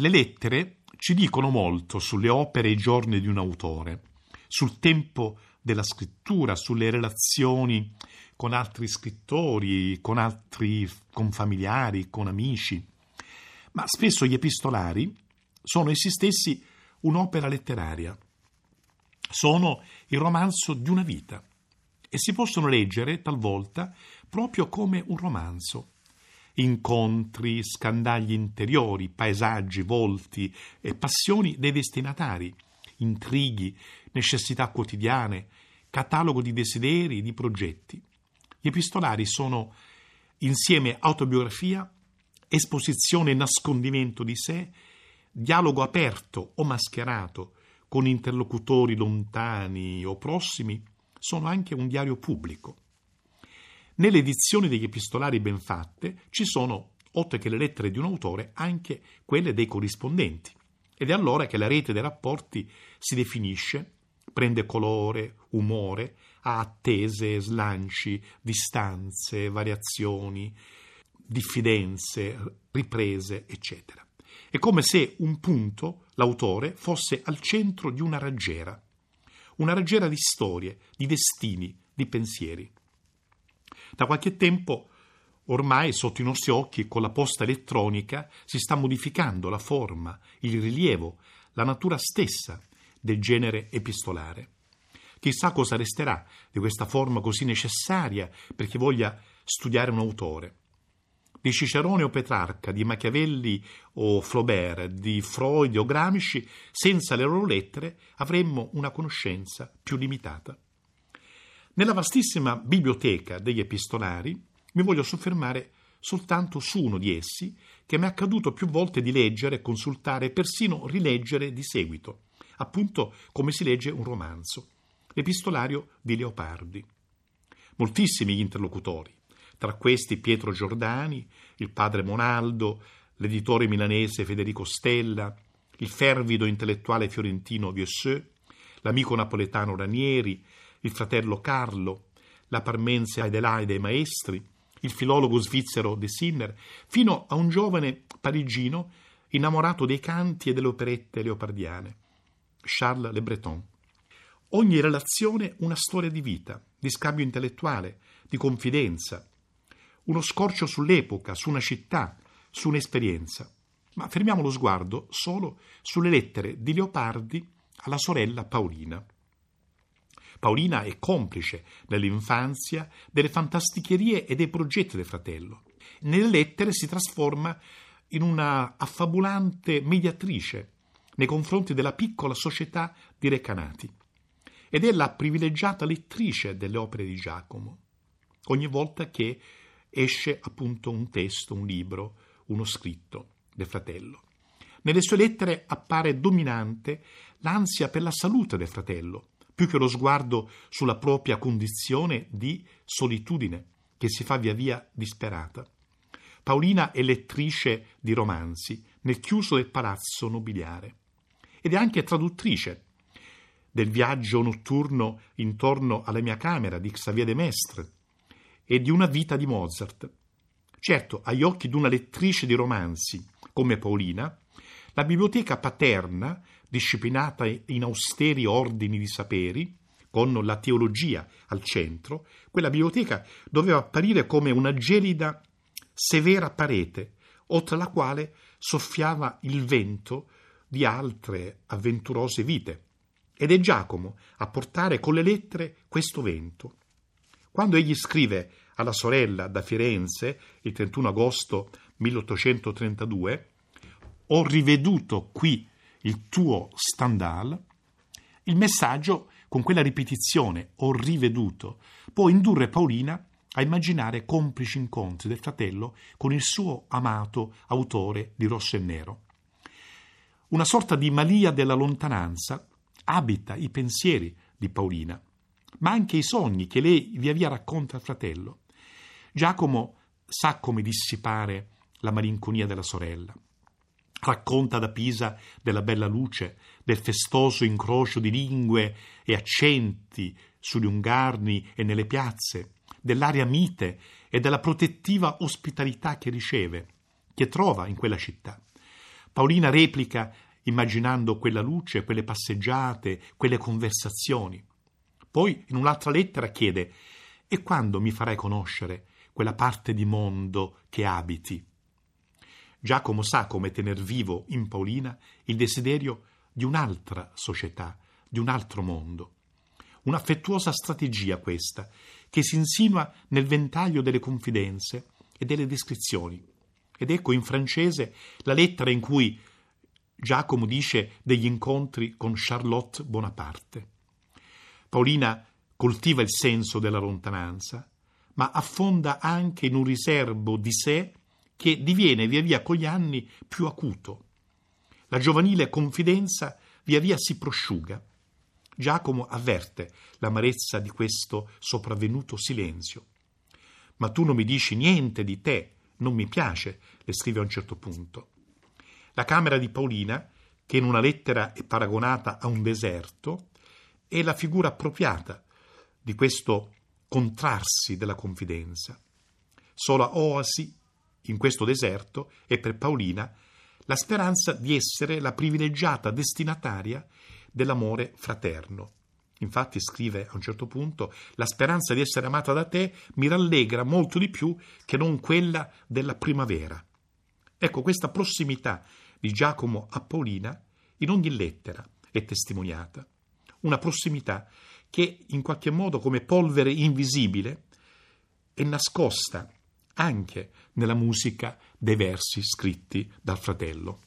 Le lettere ci dicono molto sulle opere e i giorni di un autore, sul tempo della scrittura, sulle relazioni con altri scrittori, con altri con familiari, con amici. Ma spesso gli epistolari sono essi stessi un'opera letteraria. Sono il romanzo di una vita e si possono leggere talvolta proprio come un romanzo incontri, scandagli interiori, paesaggi, volti e passioni dei destinatari, intrighi, necessità quotidiane, catalogo di desideri, di progetti. Gli epistolari sono insieme autobiografia, esposizione e nascondimento di sé, dialogo aperto o mascherato con interlocutori lontani o prossimi, sono anche un diario pubblico. Nelle edizioni degli epistolari ben fatte ci sono, oltre che le lettere di un autore, anche quelle dei corrispondenti. Ed è allora che la rete dei rapporti si definisce, prende colore, umore, ha attese, slanci, distanze, variazioni, diffidenze, riprese, eccetera. È come se un punto, l'autore, fosse al centro di una raggiera, una raggiera di storie, di destini, di pensieri. Da qualche tempo ormai sotto i nostri occhi con la posta elettronica si sta modificando la forma, il rilievo, la natura stessa del genere epistolare. Chissà cosa resterà di questa forma così necessaria per chi voglia studiare un autore. Di Cicerone o Petrarca, di Machiavelli o Flaubert, di Freud o Gramsci, senza le loro lettere avremmo una conoscenza più limitata. Nella vastissima biblioteca degli epistolari mi voglio soffermare soltanto su uno di essi che mi è accaduto più volte di leggere, consultare e persino rileggere di seguito, appunto come si legge un romanzo, l'epistolario di Leopardi. Moltissimi gli interlocutori, tra questi Pietro Giordani, il padre Monaldo, l'editore milanese Federico Stella, il fervido intellettuale fiorentino Vieusseux, l'amico napoletano Ranieri, il fratello Carlo, la parmense Adelaide Maestri, il filologo svizzero De Sinner, fino a un giovane parigino innamorato dei canti e delle operette leopardiane, Charles Le Breton. Ogni relazione una storia di vita, di scambio intellettuale, di confidenza, uno scorcio sull'epoca, su una città, su un'esperienza. Ma fermiamo lo sguardo solo sulle lettere di Leopardi alla sorella Paolina. Paolina è complice nell'infanzia delle fantasticherie e dei progetti del fratello. Nelle lettere si trasforma in una affabulante mediatrice nei confronti della piccola società di Recanati ed è la privilegiata lettrice delle opere di Giacomo. Ogni volta che esce appunto un testo, un libro, uno scritto del fratello. Nelle sue lettere appare dominante l'ansia per la salute del fratello, più che lo sguardo sulla propria condizione di solitudine che si fa via via disperata. Paolina è lettrice di romanzi nel chiuso del palazzo nobiliare ed è anche traduttrice del viaggio notturno intorno alla mia camera di Xavier de Mestre e di una vita di Mozart. Certo, agli occhi di una lettrice di romanzi come Paolina, la biblioteca paterna disciplinata in austeri ordini di saperi, con la teologia al centro, quella biblioteca doveva apparire come una gelida, severa parete, oltre la quale soffiava il vento di altre avventurose vite. Ed è Giacomo a portare con le lettere questo vento. Quando egli scrive alla sorella da Firenze, il 31 agosto 1832, ho riveduto qui il tuo Stendhal, il messaggio, con quella ripetizione ho riveduto, può indurre Paolina a immaginare complici incontri del fratello con il suo amato autore di Rosso e Nero. Una sorta di malia della lontananza abita i pensieri di Paolina, ma anche i sogni che lei via via racconta al fratello. Giacomo sa come dissipare la malinconia della sorella. Racconta da Pisa della bella luce, del festoso incrocio di lingue e accenti sugli ungarni e nelle piazze, dell'aria mite e della protettiva ospitalità che riceve, che trova in quella città. Paolina replica immaginando quella luce, quelle passeggiate, quelle conversazioni. Poi in un'altra lettera chiede E quando mi farai conoscere quella parte di mondo che abiti? Giacomo sa come tener vivo in Paolina il desiderio di un'altra società, di un altro mondo. Un'affettuosa strategia questa, che si insinua nel ventaglio delle confidenze e delle descrizioni. Ed ecco in francese la lettera in cui Giacomo dice degli incontri con Charlotte Bonaparte. Paolina coltiva il senso della lontananza, ma affonda anche in un riservo di sé che diviene via via con gli anni più acuto. La giovanile confidenza via via si prosciuga. Giacomo avverte l'amarezza di questo sopravvenuto silenzio. Ma tu non mi dici niente di te, non mi piace, le scrive a un certo punto. La camera di Paolina, che in una lettera è paragonata a un deserto, è la figura appropriata di questo contrarsi della confidenza. Sola oasi in questo deserto è per Paolina la speranza di essere la privilegiata destinataria dell'amore fraterno. Infatti scrive a un certo punto, la speranza di essere amata da te mi rallegra molto di più che non quella della primavera. Ecco, questa prossimità di Giacomo a Paolina in ogni lettera è testimoniata. Una prossimità che in qualche modo come polvere invisibile è nascosta anche nella musica dei versi scritti dal fratello.